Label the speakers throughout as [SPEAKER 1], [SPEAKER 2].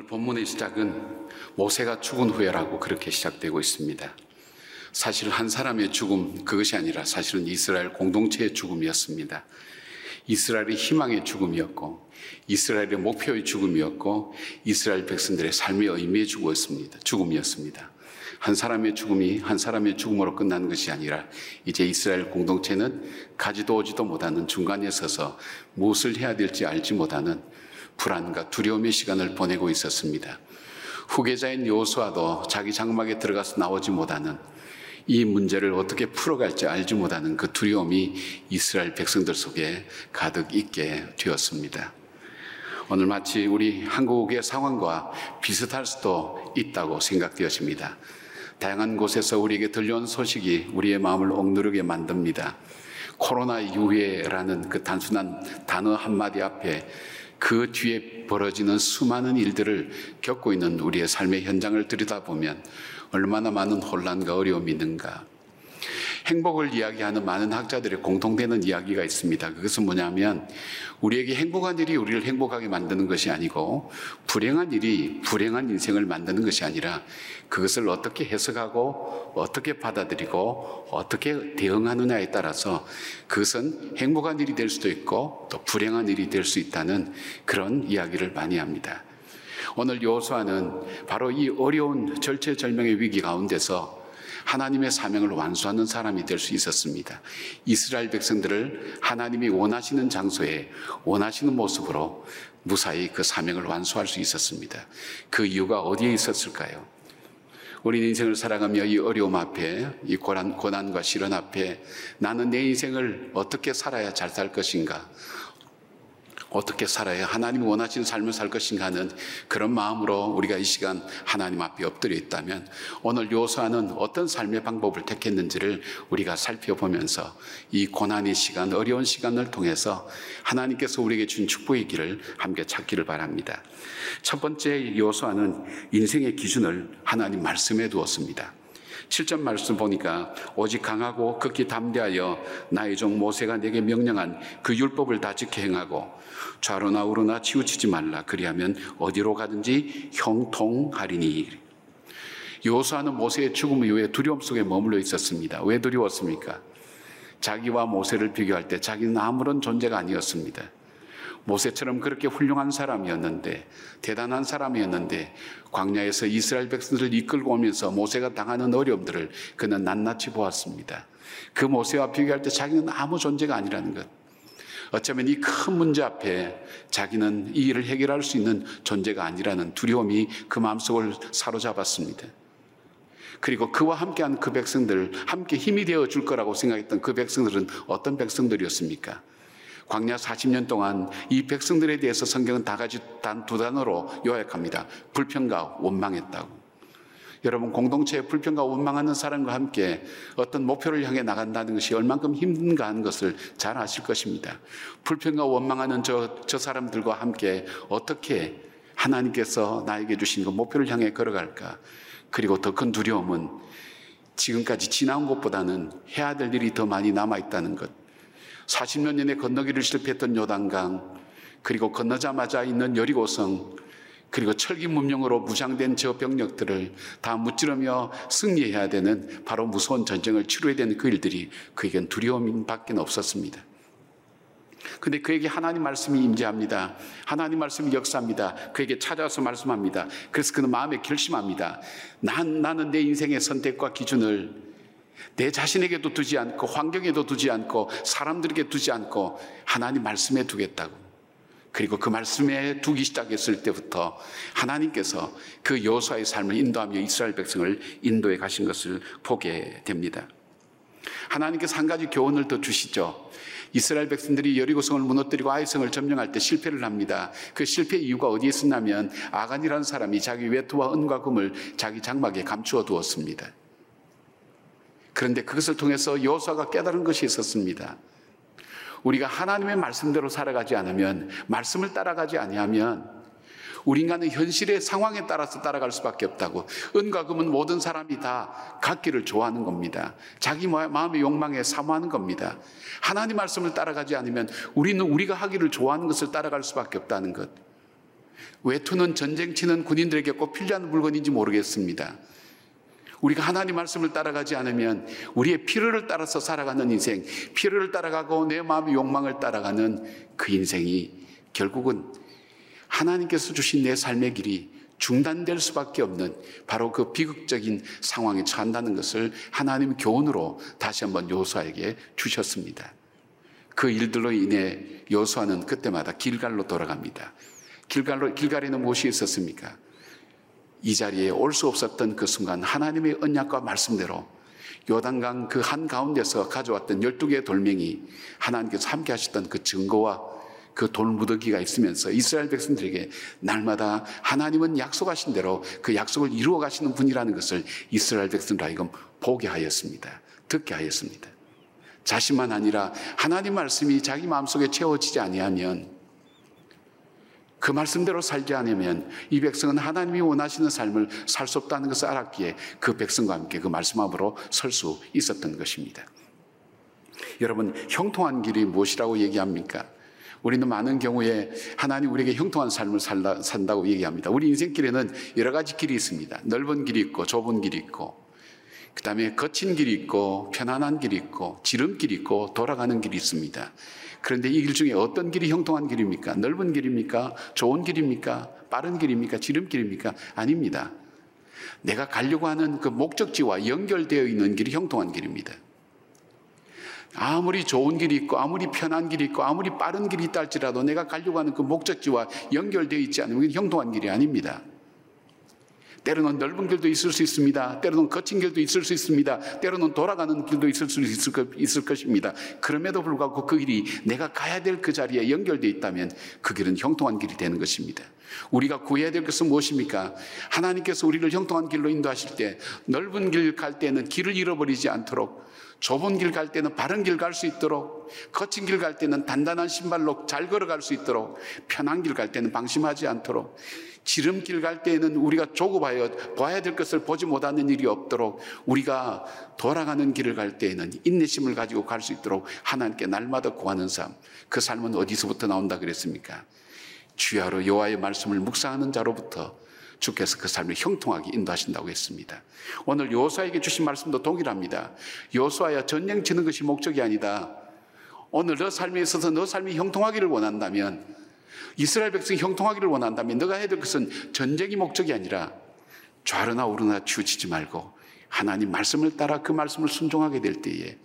[SPEAKER 1] 오늘 본문의 시작은 모세가 죽은 후에라고 그렇게 시작되고 있습니다. 사실 한 사람의 죽음 그것이 아니라 사실은 이스라엘 공동체의 죽음이었습니다. 이스라엘의 희망의 죽음이었고 이스라엘의 목표의 죽음이었고 이스라엘 백성들의 삶의 의미의 죽음이었습니다. 죽음이었습니다. 한 사람의 죽음이 한 사람의 죽음으로 끝나는 것이 아니라 이제 이스라엘 공동체는 가지도 오지도 못하는 중간에 서서 무엇을 해야 될지 알지 못하는 불안과 두려움의 시간을 보내고 있었습니다. 후계자인 요수아도 자기 장막에 들어가서 나오지 못하는 이 문제를 어떻게 풀어갈지 알지 못하는 그 두려움이 이스라엘 백성들 속에 가득 있게 되었습니다. 오늘 마치 우리 한국의 상황과 비슷할 수도 있다고 생각되어집니다. 다양한 곳에서 우리에게 들려온 소식이 우리의 마음을 억누르게 만듭니다. 코로나 유해라는 그 단순한 단어 한마디 앞에 그 뒤에 벌어지는 수많은 일들을 겪고 있는 우리의 삶의 현장을 들여다보면 얼마나 많은 혼란과 어려움이 있는가. 행복을 이야기하는 많은 학자들의 공통되는 이야기가 있습니다. 그것은 뭐냐면 우리에게 행복한 일이 우리를 행복하게 만드는 것이 아니고 불행한 일이 불행한 인생을 만드는 것이 아니라 그것을 어떻게 해석하고 어떻게 받아들이고 어떻게 대응하느냐에 따라서 그것은 행복한 일이 될 수도 있고 또 불행한 일이 될 수 있다는 그런 이야기를 많이 합니다. 오늘 여호수아는 바로 이 어려운 절체절명의 위기 가운데서 하나님의 사명을 완수하는 사람이 될 수 있었습니다. 이스라엘 백성들을 하나님이 원하시는 장소에 원하시는 모습으로 무사히 그 사명을 완수할 수 있었습니다. 그 이유가 어디에 있었을까요? 우리 인생을 살아가며 이 어려움 앞에, 이 고난, 고난과 시련 앞에 나는 내 인생을 어떻게 살아야 잘 살 것인가? 어떻게 살아야 하나님이 원하시는 삶을 살 것인가 하는 그런 마음으로 우리가 이 시간 하나님 앞에 엎드려 있다면 오늘 요소하는 어떤 삶의 방법을 택했는지를 우리가 살펴보면서 이 고난의 시간, 어려운 시간을 통해서 하나님께서 우리에게 준 축복의 길을 함께 찾기를 바랍니다. 첫 번째 요소하는 인생의 기준을 하나님 말씀에 두었습니다. 7절 말씀 보니까 오직 강하고 극히 담대하여 나의 종 모세가 내게 명령한 그 율법을 다 지켜 행하고 좌로나 우로나 치우치지 말라 그리하면 어디로 가든지 형통하리니 요수아는 모세의 죽음 이후에 두려움 속에 머물러 있었습니다. 왜 두려웠습니까? 자기와 모세를 비교할 때 자기는 아무런 존재가 아니었습니다. 모세처럼 그렇게 훌륭한 사람이었는데 대단한 사람이었는데 광야에서 이스라엘 백성들을 이끌고 오면서 모세가 당하는 어려움들을 그는 낱낱이 보았습니다. 그 모세와 비교할 때 자기는 아무 존재가 아니라는 것. 어쩌면 이 큰 문제 앞에 자기는 이 일을 해결할 수 있는 존재가 아니라는 두려움이 그 마음속을 사로잡았습니다. 그리고 그와 함께한 그 백성들, 함께 힘이 되어 줄 거라고 생각했던 그 백성들은 어떤 백성들이었습니까? 광야 40년 동안 이 백성들에 대해서 성경은 다 같이 단 두 단어로 요약합니다. 불평과 원망했다고. 여러분 공동체에 불평과 원망하는 사람과 함께 어떤 목표를 향해 나간다는 것이 얼만큼 힘든가 하는 것을 잘 아실 것입니다. 불평과 원망하는 저, 저 사람들과 함께 어떻게 하나님께서 나에게 주신 그 목표를 향해 걸어갈까? 그리고 더 큰 두려움은 지금까지 지나온 것보다는 해야 될 일이 더 많이 남아있다는 것. 40년 전에 건너기를 실패했던 요단강, 그리고 건너자마자 있는 여리고성, 그리고 철기 문명으로 무장된 저 병력들을 다 무찌르며 승리해야 되는 바로 무서운 전쟁을 치러야 되는 그 일들이 그에겐 두려움밖에 없었습니다. 근데 그에게 하나님 말씀이 임재합니다. 하나님 말씀이 역사합니다. 그에게 찾아와서 말씀합니다. 그래서 그는 마음에 결심합니다. 난, 나는 내 인생의 선택과 기준을 내 자신에게도 두지 않고 환경에도 두지 않고 사람들에게 두지 않고 하나님 말씀에 두겠다고. 그리고 그 말씀에 두기 시작했을 때부터 하나님께서 그 여호수아의 삶을 인도하며 이스라엘 백성을 인도해 가신 것을 보게 됩니다. 하나님께서 한 가지 교훈을 더 주시죠. 이스라엘 백성들이 여리고성을 무너뜨리고 아이성을 점령할 때 실패를 합니다. 그 실패 이유가 어디에 있었냐면 아간이라는 사람이 자기 외투와 은과 금을 자기 장막에 감추어 두었습니다. 그런데 그것을 통해서 여호수아가 깨달은 것이 있었습니다. 우리가 하나님의 말씀대로 살아가지 않으면 말씀을 따라가지 아니하면 우리 인간은 현실의 상황에 따라서 따라갈 수밖에 없다고. 은과 금은 모든 사람이 다 갖기를 좋아하는 겁니다. 자기 마음의 욕망에 사모하는 겁니다. 하나님 말씀을 따라가지 않으면 우리는 우리가 하기를 좋아하는 것을 따라갈 수밖에 없다는 것. 외투는 전쟁 치는 군인들에게 꼭 필요한 물건인지 모르겠습니다. 우리가 하나님 말씀을 따라가지 않으면 우리의 필요를 따라서 살아가는 인생, 필요를 따라가고 내 마음의 욕망을 따라가는 그 인생이 결국은 하나님께서 주신 내 삶의 길이 중단될 수밖에 없는 바로 그 비극적인 상황에 처한다는 것을 하나님 교훈으로 다시 한번 요수아에게 주셨습니다. 그 일들로 인해 요수아는 그때마다 길갈로 돌아갑니다. 길갈로 길갈에는 무엇이 있었습니까? 이 자리에 올 수 없었던 그 순간 하나님의 언약과 말씀대로 요단강 그 한 가운데서 가져왔던 12개의 돌멩이 하나님께서 함께 하셨던 그 증거와 그 돌무더기가 있으면서 이스라엘 백성들에게 날마다 하나님은 약속하신 대로 그 약속을 이루어 가시는 분이라는 것을 이스라엘 백성들 하여금 보게 하였습니다. 듣게 하였습니다. 자신만 아니라 하나님 말씀이 자기 마음속에 채워지지 아니하면 그 말씀대로 살지 않으면 이 백성은 하나님이 원하시는 삶을 살 수 없다는 것을 알았기에 그 백성과 함께 그 말씀 앞으로 설 수 있었던 것입니다. 여러분, 형통한 길이 무엇이라고 얘기합니까? 우리는 많은 경우에 하나님 우리에게 형통한 삶을 살다, 산다고 얘기합니다. 우리 인생길에는 여러 가지 길이 있습니다. 넓은 길이 있고 좁은 길이 있고 그 다음에 거친 길이 있고 편안한 길이 있고 지름길이 있고 돌아가는 길이 있습니다. 그런데 이 길 중에 어떤 길이 형통한 길입니까? 넓은 길입니까? 좋은 길입니까? 빠른 길입니까? 지름길입니까? 아닙니다. 내가 가려고 하는 그 목적지와 연결되어 있는 길이 형통한 길입니다. 아무리 좋은 길이 있고 아무리 편한 길이 있고 아무리 빠른 길이 있다 할지라도 내가 가려고 하는 그 목적지와 연결되어 있지 않으면 형통한 길이 아닙니다. 때로는 넓은 길도 있을 수 있습니다. 때로는 거친 길도 있을 수 있습니다. 때로는 돌아가는 길도 있을 수 있을, 것, 있을 것입니다. 그럼에도 불구하고 그 길이 내가 가야 될 그 자리에 연결되어 있다면 그 길은 형통한 길이 되는 것입니다. 우리가 구해야 될 것은 무엇입니까? 하나님께서 우리를 형통한 길로 인도하실 때 넓은 길 갈 때는 길을 잃어버리지 않도록 좁은 길 갈 때는 바른 길 갈 수 있도록 거친 길 갈 때는 단단한 신발로 잘 걸어갈 수 있도록 편한 길 갈 때는 방심하지 않도록 지름길 갈 때에는 우리가 조급하여 봐야 될 것을 보지 못하는 일이 없도록 우리가 돌아가는 길을 갈 때에는 인내심을 가지고 갈 수 있도록 하나님께 날마다 구하는 삶. 그 삶은 어디서부터 나온다 그랬습니까? 주야로 여호와의 말씀을 묵상하는 자로부터 주께서 그 삶을 형통하게 인도하신다고 했습니다. 오늘 여호수아에게 주신 말씀도 동일합니다. 여호수아야 전쟁 치는 것이 목적이 아니다. 오늘 너 삶에 있어서 너 삶이 형통하기를 원한다면 이스라엘 백성이 형통하기를 원한다면 너가 해야 될 것은 전쟁이 목적이 아니라 좌르나 우르나 치우치지 말고 하나님 말씀을 따라 그 말씀을 순종하게 될 때에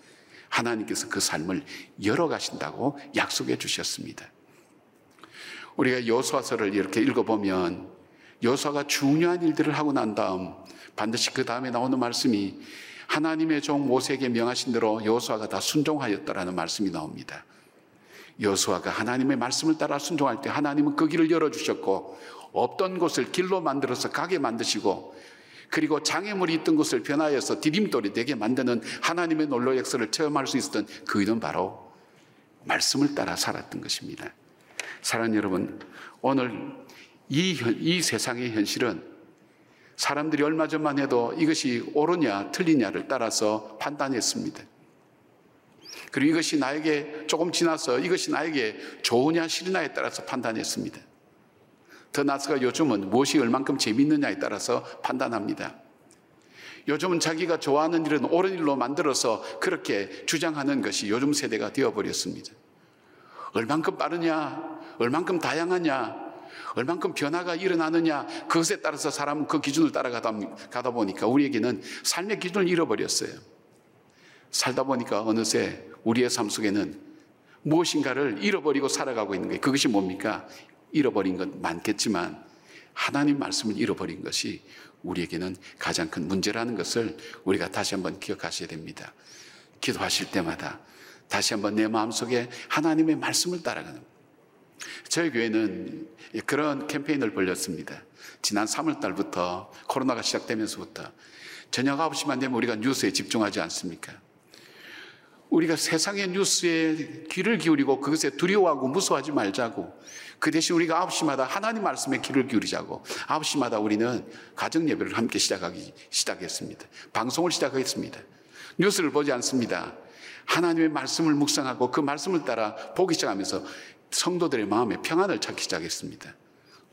[SPEAKER 1] 하나님께서 그 삶을 열어가신다고 약속해 주셨습니다. 우리가 여수아서를 이렇게 읽어보면 여수아가 중요한 일들을 하고 난 다음 반드시 그 다음에 나오는 말씀이 하나님의 종 모세에게 명하신 대로 여수아가 다 순종하였다라는 말씀이 나옵니다. 여수아가 하나님의 말씀을 따라 순종할 때 하나님은 그 길을 열어주셨고 없던 곳을 길로 만들어서 가게 만드시고 그리고 장애물이 있던 곳을 변하여서 디딤돌이 되게 만드는 하나님의 놀로 역사를 체험할 수 있었던 그 일은 바로 말씀을 따라 살았던 것입니다. 사랑하는 여러분, 오늘 이, 이 세상의 현실은 사람들이 얼마 전만 해도 이것이 옳으냐 틀리냐를 따라서 판단했습니다. 그리고 이것이 나에게 조금 지나서 이것이 나에게 좋으냐 싫으냐에 따라서 판단했습니다. 더 나서가 요즘은 무엇이 얼만큼 재밌느냐에 따라서 판단합니다. 요즘은 자기가 좋아하는 일은 옳은 일로 만들어서 그렇게 주장하는 것이 요즘 세대가 되어버렸습니다. 얼만큼 빠르냐, 얼만큼 다양하냐, 얼만큼 변화가 일어나느냐, 그것에 따라서 사람은 그 기준을 따라가다 보니까 우리에게는 삶의 기준을 잃어버렸어요. 살다 보니까 어느새 우리의 삶 속에는 무엇인가를 잃어버리고 살아가고 있는 거예요. 그것이 뭡니까? 잃어버린 건 많겠지만 하나님 말씀을 잃어버린 것이 우리에게는 가장 큰 문제라는 것을 우리가 다시 한번 기억하셔야 됩니다. 기도하실 때마다 다시 한번 내 마음속에 하나님의 말씀을 따라가는 저희 교회는 그런 캠페인을 벌렸습니다. 지난 3월 달부터 코로나가 시작되면서부터 저녁 9시만 되면 우리가 뉴스에 집중하지 않습니까? 우리가 세상의 뉴스에 귀를 기울이고 그것에 두려워하고 무서워하지 말자고 그 대신 우리가 9시마다 하나님 말씀에 귀를 기울이자고 9시마다 우리는 가정 예배를 함께 시작하기 시작했습니다. 방송을 시작했습니다. 뉴스를 보지 않습니다. 하나님의 말씀을 묵상하고 그 말씀을 따라 보기 시작하면서 성도들의 마음에 평안을 찾기 시작했습니다.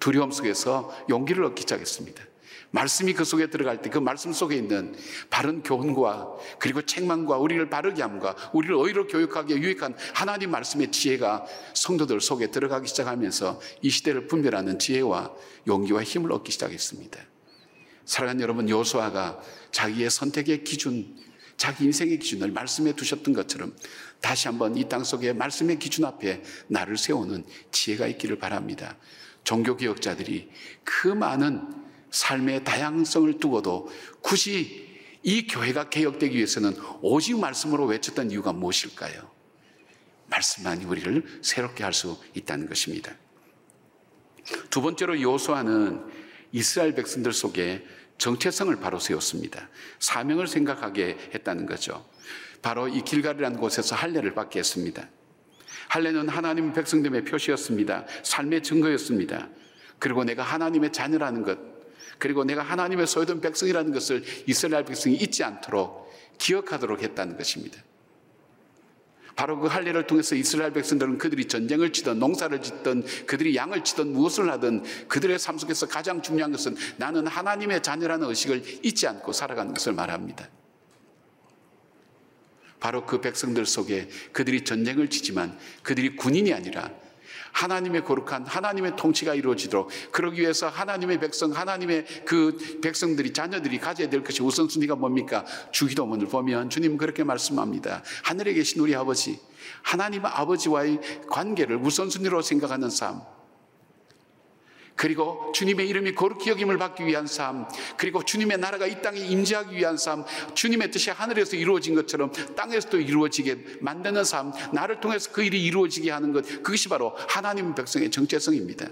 [SPEAKER 1] 두려움 속에서 용기를 얻기 시작했습니다. 말씀이 그 속에 들어갈 때 그 말씀 속에 있는 바른 교훈과 그리고 책망과 우리를 바르게 함과 우리를 의로 교육하기에 유익한 하나님 말씀의 지혜가 성도들 속에 들어가기 시작하면서 이 시대를 분별하는 지혜와 용기와 힘을 얻기 시작했습니다. 사랑하는 여러분, 요수아가 자기의 선택의 기준, 자기 인생의 기준을 말씀해 두셨던 것처럼 다시 한번 이 땅 속에 말씀의 기준 앞에 나를 세우는 지혜가 있기를 바랍니다. 종교개혁자들이 그 많은 삶의 다양성을 두고도 굳이 이 교회가 개혁되기 위해서는 오직 말씀으로 외쳤던 이유가 무엇일까요? 말씀만이 우리를 새롭게 할 수 있다는 것입니다. 두 번째로 요수아는 이스라엘 백성들 속에 정체성을 바로 세웠습니다. 사명을 생각하게 했다는 거죠. 바로 이 길갈이라는 곳에서 할례를 받게 했습니다. 할례는 하나님 백성됨의 표시였습니다. 삶의 증거였습니다. 그리고 내가 하나님의 자녀라는 것, 그리고 내가 하나님의 소유된 백성이라는 것을 이스라엘 백성이 잊지 않도록 기억하도록 했다는 것입니다. 바로 그 할례를 통해서 이스라엘 백성들은 그들이 전쟁을 치든 농사를 짓든 그들이 양을 치든 무엇을 하든 그들의 삶 속에서 가장 중요한 것은 나는 하나님의 자녀라는 의식을 잊지 않고 살아가는 것을 말합니다. 바로 그 백성들 속에 그들이 전쟁을 치지만 그들이 군인이 아니라 하나님의 거룩한 하나님의 통치가 이루어지도록 그러기 위해서 하나님의 백성 하나님의 그 백성들이 자녀들이 가져야 될 것이 우선순위가 뭡니까? 주기도문을 보면 주님 그렇게 말씀합니다. 하늘에 계신 우리 아버지 하나님 아버지와의 관계를 우선순위로 생각하는 삶 그리고 주님의 이름이 거룩히 여김을 받기 위한 삶, 그리고 주님의 나라가 이 땅에 임재하기 위한 삶, 주님의 뜻이 하늘에서 이루어진 것처럼 땅에서도 이루어지게 만드는 삶, 나를 통해서 그 일이 이루어지게 하는 것, 그것이 바로 하나님 백성의 정체성입니다.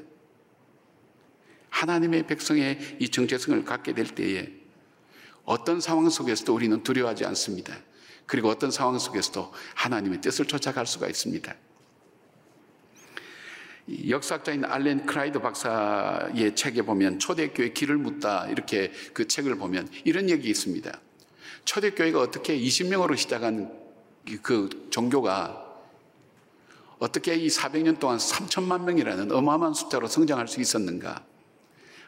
[SPEAKER 1] 하나님의 백성의 이 정체성을 갖게 될 때에 어떤 상황 속에서도 우리는 두려워하지 않습니다. 그리고 어떤 상황 속에서도 하나님의 뜻을 쫓아갈 수가 있습니다. 역사학자인 알렌 크라이드 박사의 책에 보면 초대교회 길을 묻다 이렇게 그 책을 보면 이런 얘기 있습니다. 초대교회가 어떻게 20명으로 시작한 그 종교가 어떻게 이 400년 동안 3천만 명이라는 어마어마한 숫자로 성장할 수 있었는가?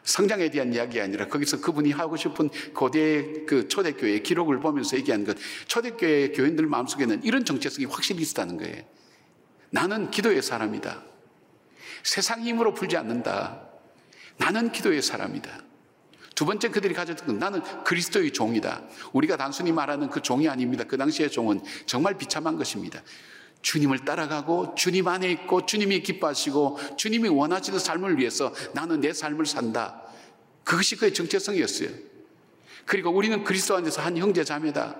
[SPEAKER 1] 성장에 대한 이야기 아니라 거기서 그분이 하고 싶은 고대 그 초대교회의 기록을 보면서 얘기한 것, 초대교회 교인들 마음속에는 이런 정체성이 확실히 있었다는 거예요. 나는 기도의 사람이다. 세상 힘으로 풀지 않는다. 나는 기도의 사람이다. 두 번째 그들이 가졌던 건 나는 그리스도의 종이다. 우리가 단순히 말하는 그 종이 아닙니다. 그 당시의 종은 정말 비참한 것입니다. 주님을 따라가고 주님 안에 있고 주님이 기뻐하시고 주님이 원하시는 삶을 위해서 나는 내 삶을 산다. 그것이 그의 정체성이었어요. 그리고 우리는 그리스도 안에서 한 형제 자매다.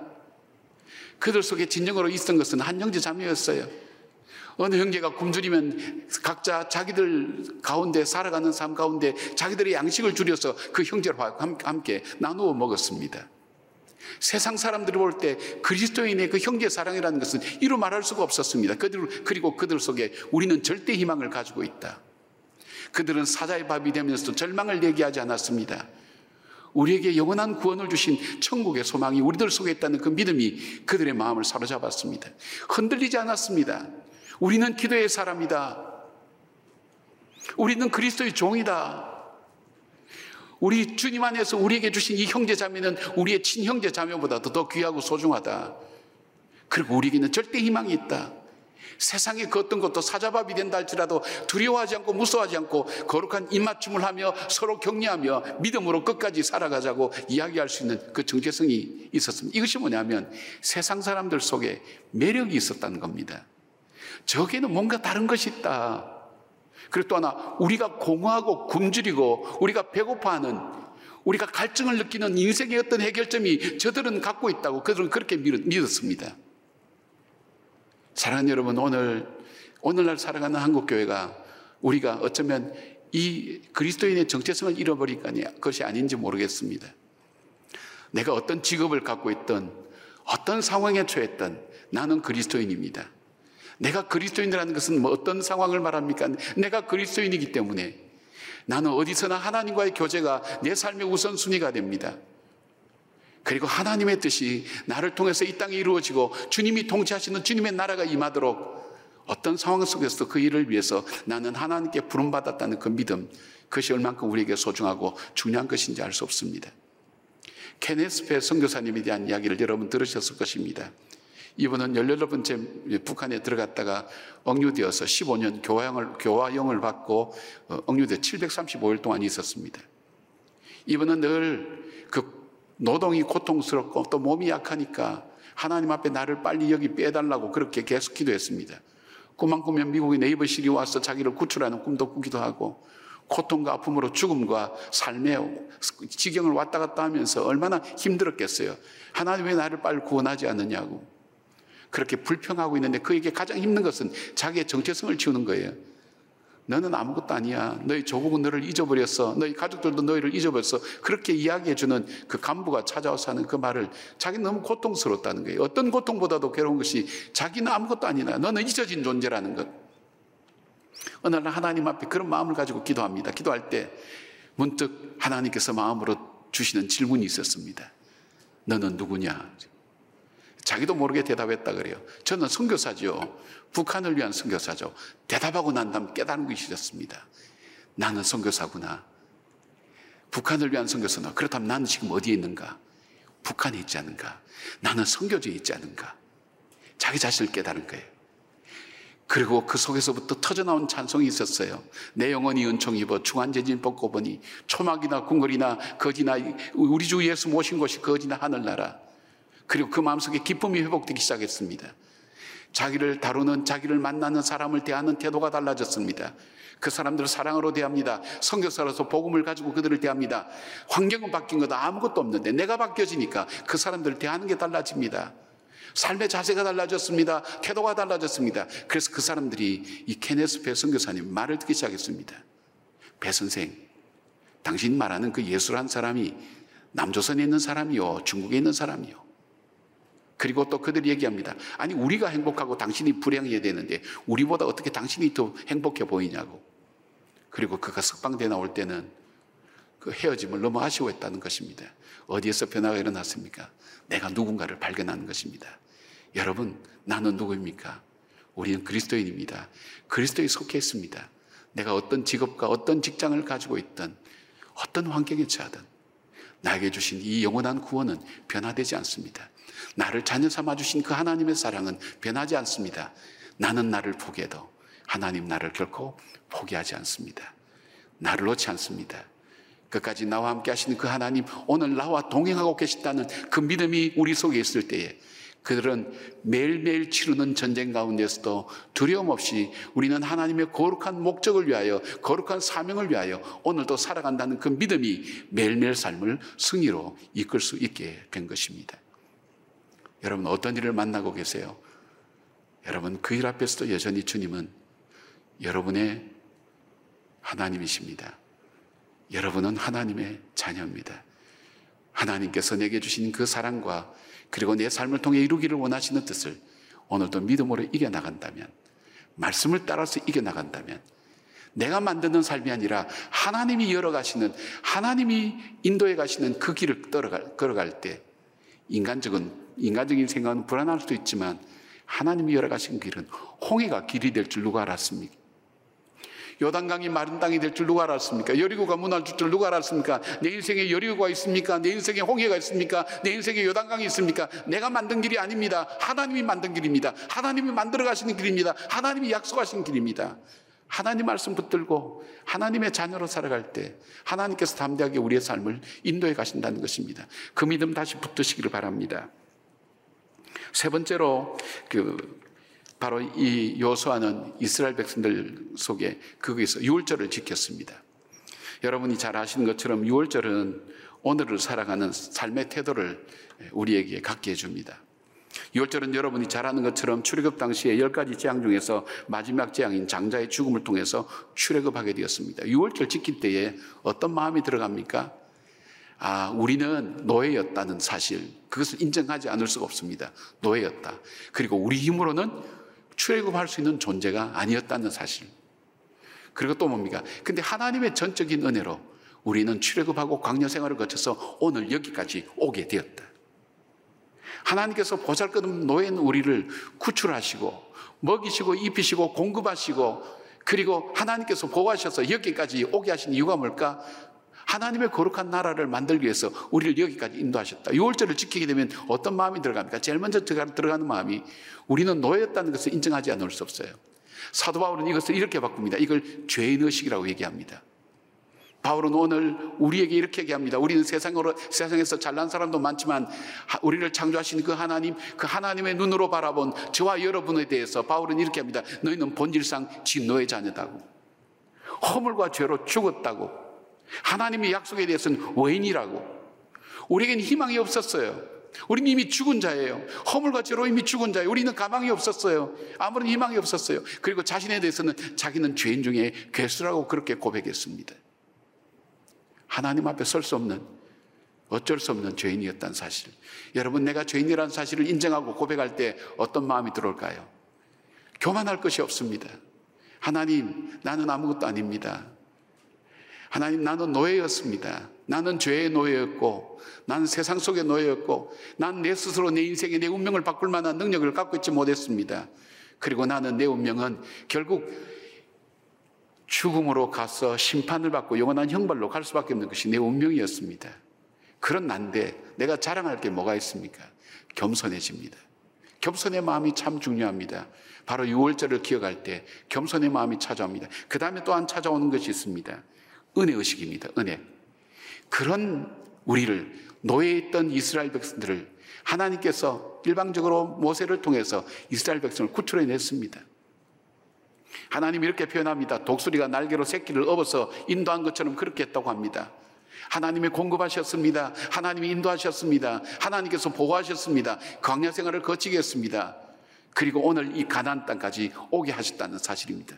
[SPEAKER 1] 그들 속에 진정으로 있었던 것은 한 형제 자매였어요. 어느 형제가 굶주리면 각자 자기들 가운데 살아가는 삶 가운데 자기들의 양식을 줄여서 그 형제와 함께 나누어 먹었습니다. 세상 사람들이 볼 때 그리스도인의 그 형제 사랑이라는 것은 이루 말할 수가 없었습니다. 그들, 그리고 그들 속에 우리는 절대 희망을 가지고 있다. 그들은 사자의 밥이 되면서도 절망을 얘기하지 않았습니다. 우리에게 영원한 구원을 주신 천국의 소망이 우리들 속에 있다는 그 믿음이 그들의 마음을 사로잡았습니다. 흔들리지 않았습니다. 우리는 기도의 사람이다. 우리는 그리스도의 종이다. 우리 주님 안에서 우리에게 주신 이 형제 자매는 우리의 친형제 자매보다도 더 귀하고 소중하다. 그리고 우리에게는 절대 희망이 있다. 세상에 그 어떤 것도 사자밥이 된다 할지라도 두려워하지 않고 무서워하지 않고 거룩한 입맞춤을 하며 서로 격려하며 믿음으로 끝까지 살아가자고 이야기할 수 있는 그 정체성이 있었습니다. 이것이 뭐냐면 세상 사람들 속에 매력이 있었다는 겁니다. 저기에는 뭔가 다른 것이 있다. 그리고 또 하나, 우리가 공허하고 굶주리고 우리가 배고파하는 우리가 갈증을 느끼는 인생의 어떤 해결점이 저들은 갖고 있다고 그들은 그렇게 믿었습니다. 사랑하는 여러분, 오늘, 오늘날 살아가는 한국교회가 우리가 어쩌면 이 그리스도인의 정체성을 잃어버린 것이 아닌지 모르겠습니다. 내가 어떤 직업을 갖고 있던 어떤 상황에 처했던 나는 그리스도인입니다. 내가 그리스도인이라는 것은 뭐 어떤 상황을 말합니까? 내가 그리스도인이기 때문에 나는 어디서나 하나님과의 교제가 내 삶의 우선순위가 됩니다. 그리고 하나님의 뜻이 나를 통해서 이 땅에 이루어지고 주님이 통치하시는 주님의 나라가 임하도록 어떤 상황 속에서도 그 일을 위해서 나는 하나님께 부름받았다는 그 믿음, 그것이 얼만큼 우리에게 소중하고 중요한 것인지 알 수 없습니다. 케네스페 선교사님에 대한 이야기를 여러분 들으셨을 것입니다. 이분은 18번째 북한에 들어갔다가 억류되어서 15년 교화형을, 교화형을 받고 어, 억류돼 735일 동안 있었습니다. 이분은 늘 그 노동이 고통스럽고 또 몸이 약하니까 하나님 앞에 나를 빨리 여기 빼달라고 그렇게 계속 기도했습니다. 꿈만 꾸면 미국의 네이버 실이 와서 자기를 구출하는 꿈도 꾸기도 하고 고통과 아픔으로 죽음과 삶의 지경을 왔다 갔다 하면서 얼마나 힘들었겠어요. 하나님 왜 나를 빨리 구원하지 않느냐고. 그렇게 불평하고 있는데 그에게 가장 힘든 것은 자기의 정체성을 지우는 거예요. 너는 아무것도 아니야. 너희 조국은 너를 잊어버렸어. 너희 가족들도 너희를 잊어버렸어. 그렇게 이야기해주는 그 간부가 찾아와서 하는 그 말을 자기는 너무 고통스럽다는 거예요. 어떤 고통보다도 괴로운 것이 자기는 아무것도 아니다. 너는 잊어진 존재라는 것. 어느 날 하나님 앞에 그런 마음을 가지고 기도합니다. 기도할 때 문득 하나님께서 마음으로 주시는 질문이 있었습니다. 너는 누구냐? 자기도 모르게 대답했다 그래요. 저는 선교사죠. 북한을 위한 선교사죠. 대답하고 난 다음 깨달은 것이 있었습니다. 나는 선교사구나. 북한을 위한 선교사나. 그렇다면 나는 지금 어디에 있는가? 북한에 있지 않은가? 나는 선교지에 있지 않은가? 자기 자신을 깨달은 거예요. 그리고 그 속에서부터 터져나온 찬송이 있었어요. 내 영혼이 은총 입어 중한제진 벗고 보니 초막이나 궁궐이나 거지나 우리 주 예수 모신 곳이 거지나 하늘나라. 그리고 그 마음속에 기쁨이 회복되기 시작했습니다. 자기를 다루는 자기를 만나는 사람을 대하는 태도가 달라졌습니다. 그 사람들을 사랑으로 대합니다. 성교사로서 복음을 가지고 그들을 대합니다. 환경은 바뀐 것도 아무것도 없는데 내가 바뀌어지니까 그 사람들을 대하는 게 달라집니다. 삶의 자세가 달라졌습니다. 태도가 달라졌습니다. 그래서 그 사람들이 이 케네스 배 선교사님 말을 듣기 시작했습니다. 배 선생, 당신 말하는 그 예수란 사람이 남조선에 있는 사람이요, 중국에 있는 사람이요. 그리고 또 그들이 얘기합니다. 아니, 우리가 행복하고 당신이 불행해야 되는데, 우리보다 어떻게 당신이 더 행복해 보이냐고. 그리고 그가 석방돼 나올 때는 그 헤어짐을 너무 아쉬워했다는 것입니다. 어디에서 변화가 일어났습니까? 내가 누군가를 발견하는 것입니다. 여러분, 나는 누구입니까? 우리는 그리스도인입니다. 그리스도에 속해 있습니다. 내가 어떤 직업과 어떤 직장을 가지고 있든, 어떤 환경에 처하든, 나에게 주신 이 영원한 구원은 변화되지 않습니다. 나를 자녀 삼아 주신 그 하나님의 사랑은 변하지 않습니다. 나는 나를 포기해도 하나님 나를 결코 포기하지 않습니다. 나를 놓지 않습니다. 끝까지 나와 함께 하시는 그 하나님, 오늘 나와 동행하고 계신다는 그 믿음이 우리 속에 있을 때에 그들은 매일매일 치르는 전쟁 가운데서도 두려움 없이 우리는 하나님의 거룩한 목적을 위하여, 거룩한 사명을 위하여 오늘도 살아간다는 그 믿음이 매일매일 삶을 승리로 이끌 수 있게 된 것입니다. 여러분 어떤 일을 만나고 계세요? 여러분 그 일 앞에서도 여전히 주님은 여러분의 하나님이십니다. 여러분은 하나님의 자녀입니다. 하나님께서 내게 주신 그 사랑과 그리고 내 삶을 통해 이루기를 원하시는 뜻을 오늘도 믿음으로 이겨나간다면, 말씀을 따라서 이겨나간다면, 내가 만드는 삶이 아니라 하나님이 열어가시는, 하나님이 인도해 가시는 그 길을 걸어갈 때, 인간적인, 인간적인 생각은 불안할 수도 있지만, 하나님이 열어가신 길은 홍해가 길이 될 줄 누가 알았습니까? 요단강이 마른 땅이 될 줄 누가 알았습니까? 여리고가 무너질 줄 누가 알았습니까? 내 인생에 여리고가 있습니까? 내 인생에 홍해가 있습니까? 내 인생에 요단강이 있습니까? 내가 만든 길이 아닙니다. 하나님이 만든 길입니다. 하나님이 만들어 가시는 길입니다. 하나님이 약속하신 길입니다. 하나님 말씀 붙들고 하나님의 자녀로 살아갈 때 하나님께서 담대하게 우리의 삶을 인도해 가신다는 것입니다. 그 믿음 다시 붙드시기를 바랍니다. 세 번째로 그 바로 이 요수아는 이스라엘 백성들 속에 거기서 유월절을 지켰습니다. 여러분이 잘 아시는 것처럼 유월절은 오늘을 살아가는 삶의 태도를 우리에게 갖게 해줍니다. 유월절은 여러분이 잘 아는 것처럼 출애굽 당시에 열 가지 재앙 중에서 마지막 재앙인 장자의 죽음을 통해서 출애굽하게 되었습니다. 유월절 지킬 때에 어떤 마음이 들어갑니까? 아, 우리는 노예였다는 사실, 그것을 인정하지 않을 수가 없습니다. 노예였다. 그리고 우리 힘으로는 출애굽할 수 있는 존재가 아니었다는 사실. 그리고 또 뭡니까? 근데 하나님의 전적인 은혜로 우리는 출애굽하고 광야 생활을 거쳐서 오늘 여기까지 오게 되었다. 하나님께서 보잘것없는 노예인 우리를 구출하시고 먹이시고 입히시고 공급하시고 그리고 하나님께서 보호하셔서 여기까지 오게 하신 이유가 뭘까? 하나님의 거룩한 나라를 만들기 위해서 우리를 여기까지 인도하셨다. 6월절을 지키게 되면 어떤 마음이 들어갑니까? 제일 먼저 들어가는 마음이 우리는 노예였다는 것을 인정하지 않을 수 없어요. 사도 바울은 이것을 이렇게 바꿉니다. 이걸 죄인 의식이라고 얘기합니다. 바울은 오늘 우리에게 이렇게 얘기합니다. 우리는 세상으로, 세상에서 잘난 사람도 많지만 우리를 창조하신 그 하나님, 그 하나님의 눈으로 바라본 저와 여러분에 대해서 바울은 이렇게 합니다. 너희는 본질상 진노의 자녀다고. 허물과 죄로 죽었다고. 하나님의 약속에 대해서는 원인이라고. 우리에겐 희망이 없었어요. 우리는 이미 죽은 자예요. 허물과 죄로 이미 죽은 자예요. 우리는 가망이 없었어요. 아무런 희망이 없었어요. 그리고 자신에 대해서는 자기는 죄인 중에 괴수라고 그렇게 고백했습니다. 하나님 앞에 설 수 없는 어쩔 수 없는 죄인이었다는 사실. 여러분, 내가 죄인이라는 사실을 인정하고 고백할 때 어떤 마음이 들어올까요? 교만할 것이 없습니다. 하나님, 나는 아무것도 아닙니다. 하나님, 나는 노예였습니다. 나는 죄의 노예였고, 나는 세상 속의 노예였고, 난 내 스스로 내 인생의 내 운명을 바꿀 만한 능력을 갖고 있지 못했습니다. 그리고 나는 내 운명은 결국 죽음으로 가서 심판을 받고 영원한 형벌로 갈 수밖에 없는 것이 내 운명이었습니다. 그런 난데 내가 자랑할 게 뭐가 있습니까? 겸손해집니다. 겸손의 마음이 참 중요합니다. 바로 6월절을 기억할 때 겸손의 마음이 찾아옵니다. 그 다음에 또한 찾아오는 것이 있습니다. 은혜의식입니다. 은혜. 그런 우리를 노예에 있던 이스라엘 백성들을 하나님께서 일방적으로 모세를 통해서 이스라엘 백성을 구출해 냈습니다. 하나님 이렇게 표현합니다. 독수리가 날개로 새끼를 업어서 인도한 것처럼 그렇게 했다고 합니다. 하나님이 공급하셨습니다. 하나님이 인도하셨습니다. 하나님께서 보호하셨습니다. 광야 생활을 거치게 했습니다. 그리고 오늘 이 가나안 땅까지 오게 하셨다는 사실입니다.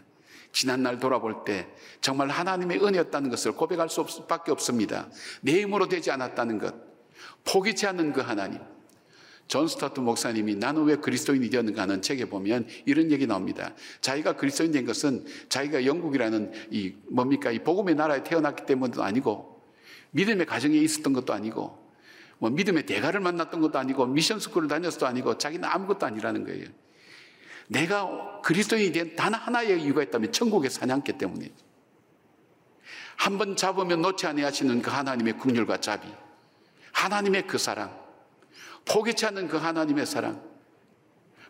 [SPEAKER 1] 지난 날 돌아볼 때 정말 하나님의 은혜였다는 것을 고백할 수밖에 없습니다. 내 힘으로 되지 않았다는 것, 포기치 않는 그 하나님. 존 스토트 목사님이 나는 왜 그리스도인이 되었는가 하는 책에 보면 이런 얘기 나옵니다. 자기가 그리스도인 된 것은 자기가 영국이라는 이 뭡니까 이 복음의 나라에 태어났기 때문도 아니고 믿음의 가정에 있었던 것도 아니고 뭐 믿음의 대가를 만났던 것도 아니고 미션 스쿨을 다녔도 아니고 자기는 아무것도 아니라는 거예요. 내가 그리스도인이 된 단 하나의 이유가 있다면 천국의 사냥개 때문에 한번 잡으면 놓지 아니하시는 그 하나님의 국률과 자비, 하나님의 그 사랑, 포기치 않는 그 하나님의 사랑.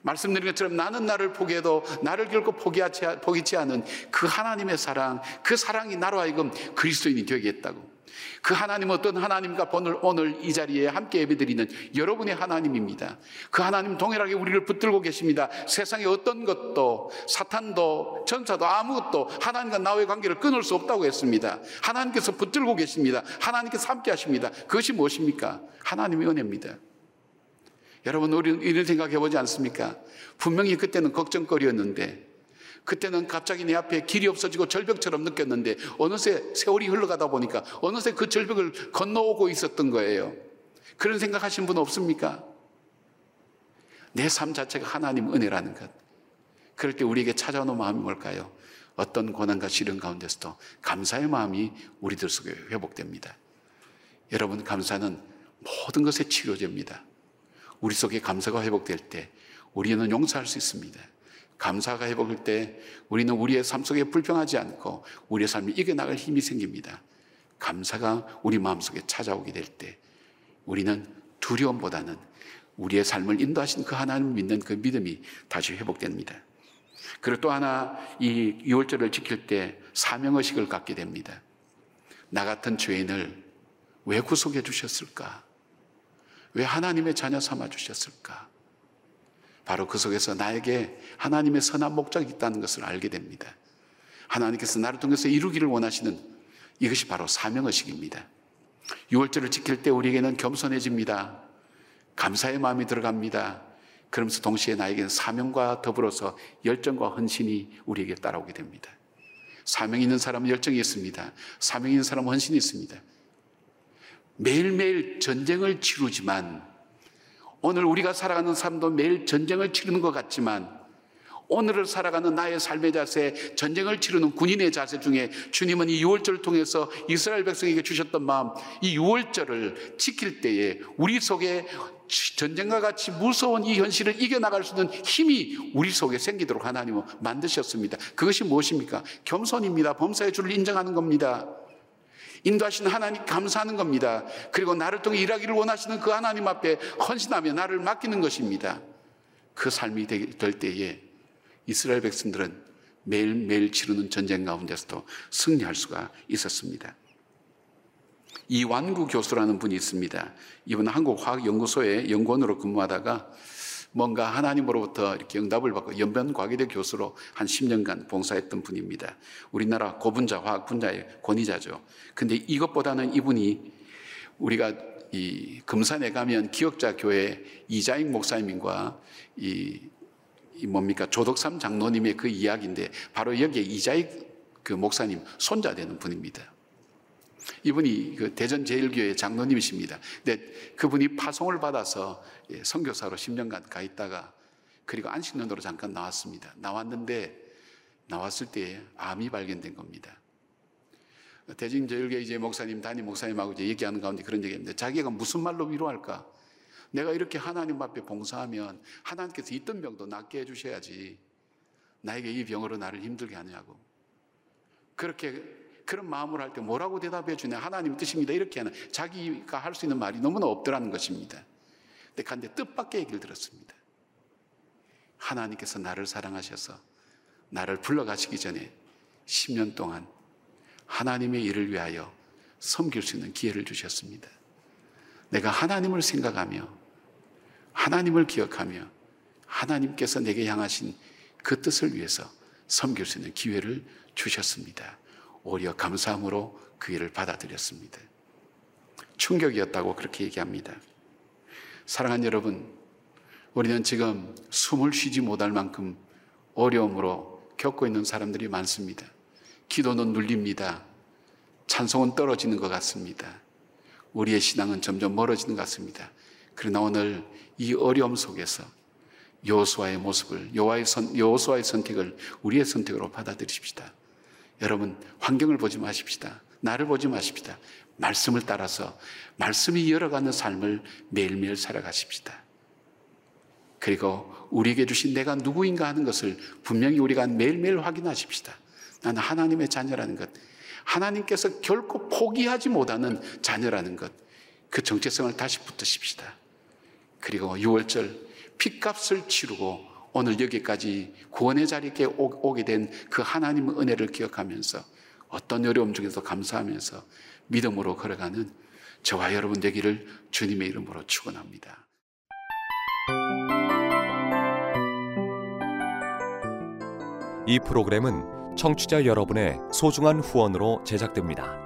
[SPEAKER 1] 말씀드린 것처럼 나는 나를 포기해도 나를 결코 포기하지, 포기치 않은 그 하나님의 사랑, 그 사랑이 나로 하여금 그리스도인이 되겠다고. 그 하나님 어떤 하나님과 오늘, 오늘 이 자리에 함께 예배드리는 여러분의 하나님입니다. 그 하나님 동일하게 우리를 붙들고 계십니다. 세상의 어떤 것도 사탄도 천사도 아무것도 하나님과 나의 관계를 끊을 수 없다고 했습니다. 하나님께서 붙들고 계십니다. 하나님께서 함께 하십니다. 그것이 무엇입니까? 하나님의 은혜입니다. 여러분, 우리 이런 생각해 보지 않습니까? 분명히 그때는 걱정거리였는데, 그때는 갑자기 내 앞에 길이 없어지고 절벽처럼 느꼈는데, 어느새 세월이 흘러가다 보니까 어느새 그 절벽을 건너오고 있었던 거예요. 그런 생각하신 분 없습니까? 내 삶 자체가 하나님 은혜라는 것. 그럴 때 우리에게 찾아오는 마음이 뭘까요? 어떤 고난과 시련 가운데서도 감사의 마음이 우리들 속에 회복됩니다. 여러분, 감사는 모든 것의 치료제입니다. 우리 속에 감사가 회복될 때 우리는 용서할 수 있습니다. 감사가 회복될 때 우리는 우리의 삶 속에 불평하지 않고 우리의 삶이 이겨나갈 힘이 생깁니다. 감사가 우리 마음속에 찾아오게 될 때 우리는 두려움보다는 우리의 삶을 인도하신 그 하나님을 믿는 그 믿음이 다시 회복됩니다. 그리고 또 하나 이 6월절을 지킬 때 사명의식을 갖게 됩니다. 나 같은 죄인을 왜 구속해 주셨을까? 왜 하나님의 자녀 삼아 주셨을까? 바로 그 속에서 나에게 하나님의 선한 목적이 있다는 것을 알게 됩니다. 하나님께서 나를 통해서 이루기를 원하시는 이것이 바로 사명의식입니다. 6월절을 지킬 때 우리에게는 겸손해집니다. 감사의 마음이 들어갑니다. 그러면서 동시에 나에게는 사명과 더불어서 열정과 헌신이 우리에게 따라오게 됩니다. 사명 있는 사람은 열정이 있습니다. 사명 있는 사람은 헌신이 있습니다. 매일매일 전쟁을 치르지만 오늘 우리가 살아가는 삶도 매일 전쟁을 치르는 것 같지만 오늘을 살아가는 나의 삶의 자세, 전쟁을 치르는 군인의 자세 중에 주님은 이 6월절을 통해서 이스라엘 백성에게 주셨던 마음, 이 6월절을 지킬 때에 우리 속에 전쟁과 같이 무서운 이 현실을 이겨나갈 수 있는 힘이 우리 속에 생기도록 하나님은 만드셨습니다. 그것이 무엇입니까? 겸손입니다. 범사의 주를 인정하는 겁니다. 인도하시는 하나님 감사하는 겁니다. 그리고 나를 통해 일하기를 원하시는 그 하나님 앞에 헌신하며 나를 맡기는 것입니다. 그 삶이 될 때에 이스라엘 백성들은 매일매일 치르는 전쟁 가운데서도 승리할 수가 있었습니다. 이완구 교수라는 분이 있습니다. 이분은 한국화학연구소의 연구원으로 근무하다가 뭔가 하나님으로부터 이렇게 응답을 받고 연변 과기대 교수로 한 10년간 봉사했던 분입니다. 우리나라 고분자 화학 분야의 권위자죠. 근데 이것보다는 이분이 우리가 이 금산에 가면 기억자 교회 이자익 목사님과 이, 이 뭡니까 조덕삼 장로님의 그 이야기인데 바로 여기에 이자익 그 목사님 손자 되는 분입니다. 이분이 그 대전 제일교회 장로님이십니다. 근데 그분이 파송을 받아서 예, 선교사로 10년간 가 있다가 그리고 안식년으로 잠깐 나왔습니다. 나왔는데 나왔을 때 암이 발견된 겁니다. 대전 제일교회 이제 목사님, 담임 목사님하고 이제 얘기하는 가운데 그런 얘기입니다. 자기가 무슨 말로 위로할까? 내가 이렇게 하나님 앞에 봉사하면 하나님께서 있던 병도 낫게 해주셔야지. 나에게 이 병으로 나를 힘들게 하냐고. 그렇게 그런 마음을 할때 뭐라고 대답해 주냐. 하나님 뜻입니다. 이렇게 하는 자기가 할 수 있는 말이 너무나 없더라는 것입니다. 근데 간데 뜻밖의 얘기를 들었습니다. 하나님께서 나를 사랑하셔서 나를 불러가시기 전에 10년 동안 하나님의 일을 위하여 섬길 수 있는 기회를 주셨습니다. 내가 하나님을 생각하며 하나님을 기억하며 하나님께서 내게 향하신 그 뜻을 위해서 섬길 수 있는 기회를 주셨습니다. 오히려 감사함으로 그 일을 받아들였습니다. 충격이었다고 그렇게 얘기합니다. 사랑하는 여러분, 우리는 지금 숨을 쉬지 못할 만큼 어려움으로 겪고 있는 사람들이 많습니다. 기도는 눌립니다. 찬송은 떨어지는 것 같습니다. 우리의 신앙은 점점 멀어지는 것 같습니다. 그러나 오늘 이 어려움 속에서 여호수아의 모습을 여호수아의 선택을 우리의 선택으로 받아들이십시다. 여러분, 환경을 보지 마십시다. 나를 보지 마십시다. 말씀을 따라서 말씀이 이어가는 삶을 매일매일 살아가십시다. 그리고 우리에게 주신 내가 누구인가 하는 것을 분명히 우리가 매일매일 확인하십시다. 나는 하나님의 자녀라는 것. 하나님께서 결코 포기하지 못하는 자녀라는 것. 그 정체성을 다시 붙으십시다. 그리고 6월절 핏값을 치르고 오늘 여기까지 구원의 자리에 오게 된 그 하나님의 은혜를 기억하면서 어떤 어려움 중에서 감사하면서 믿음으로 걸어가는 저와 여러분 되기를 주님의 이름으로 축원합니다.
[SPEAKER 2] 이 프로그램은 청취자 여러분의 소중한 후원으로 제작됩니다.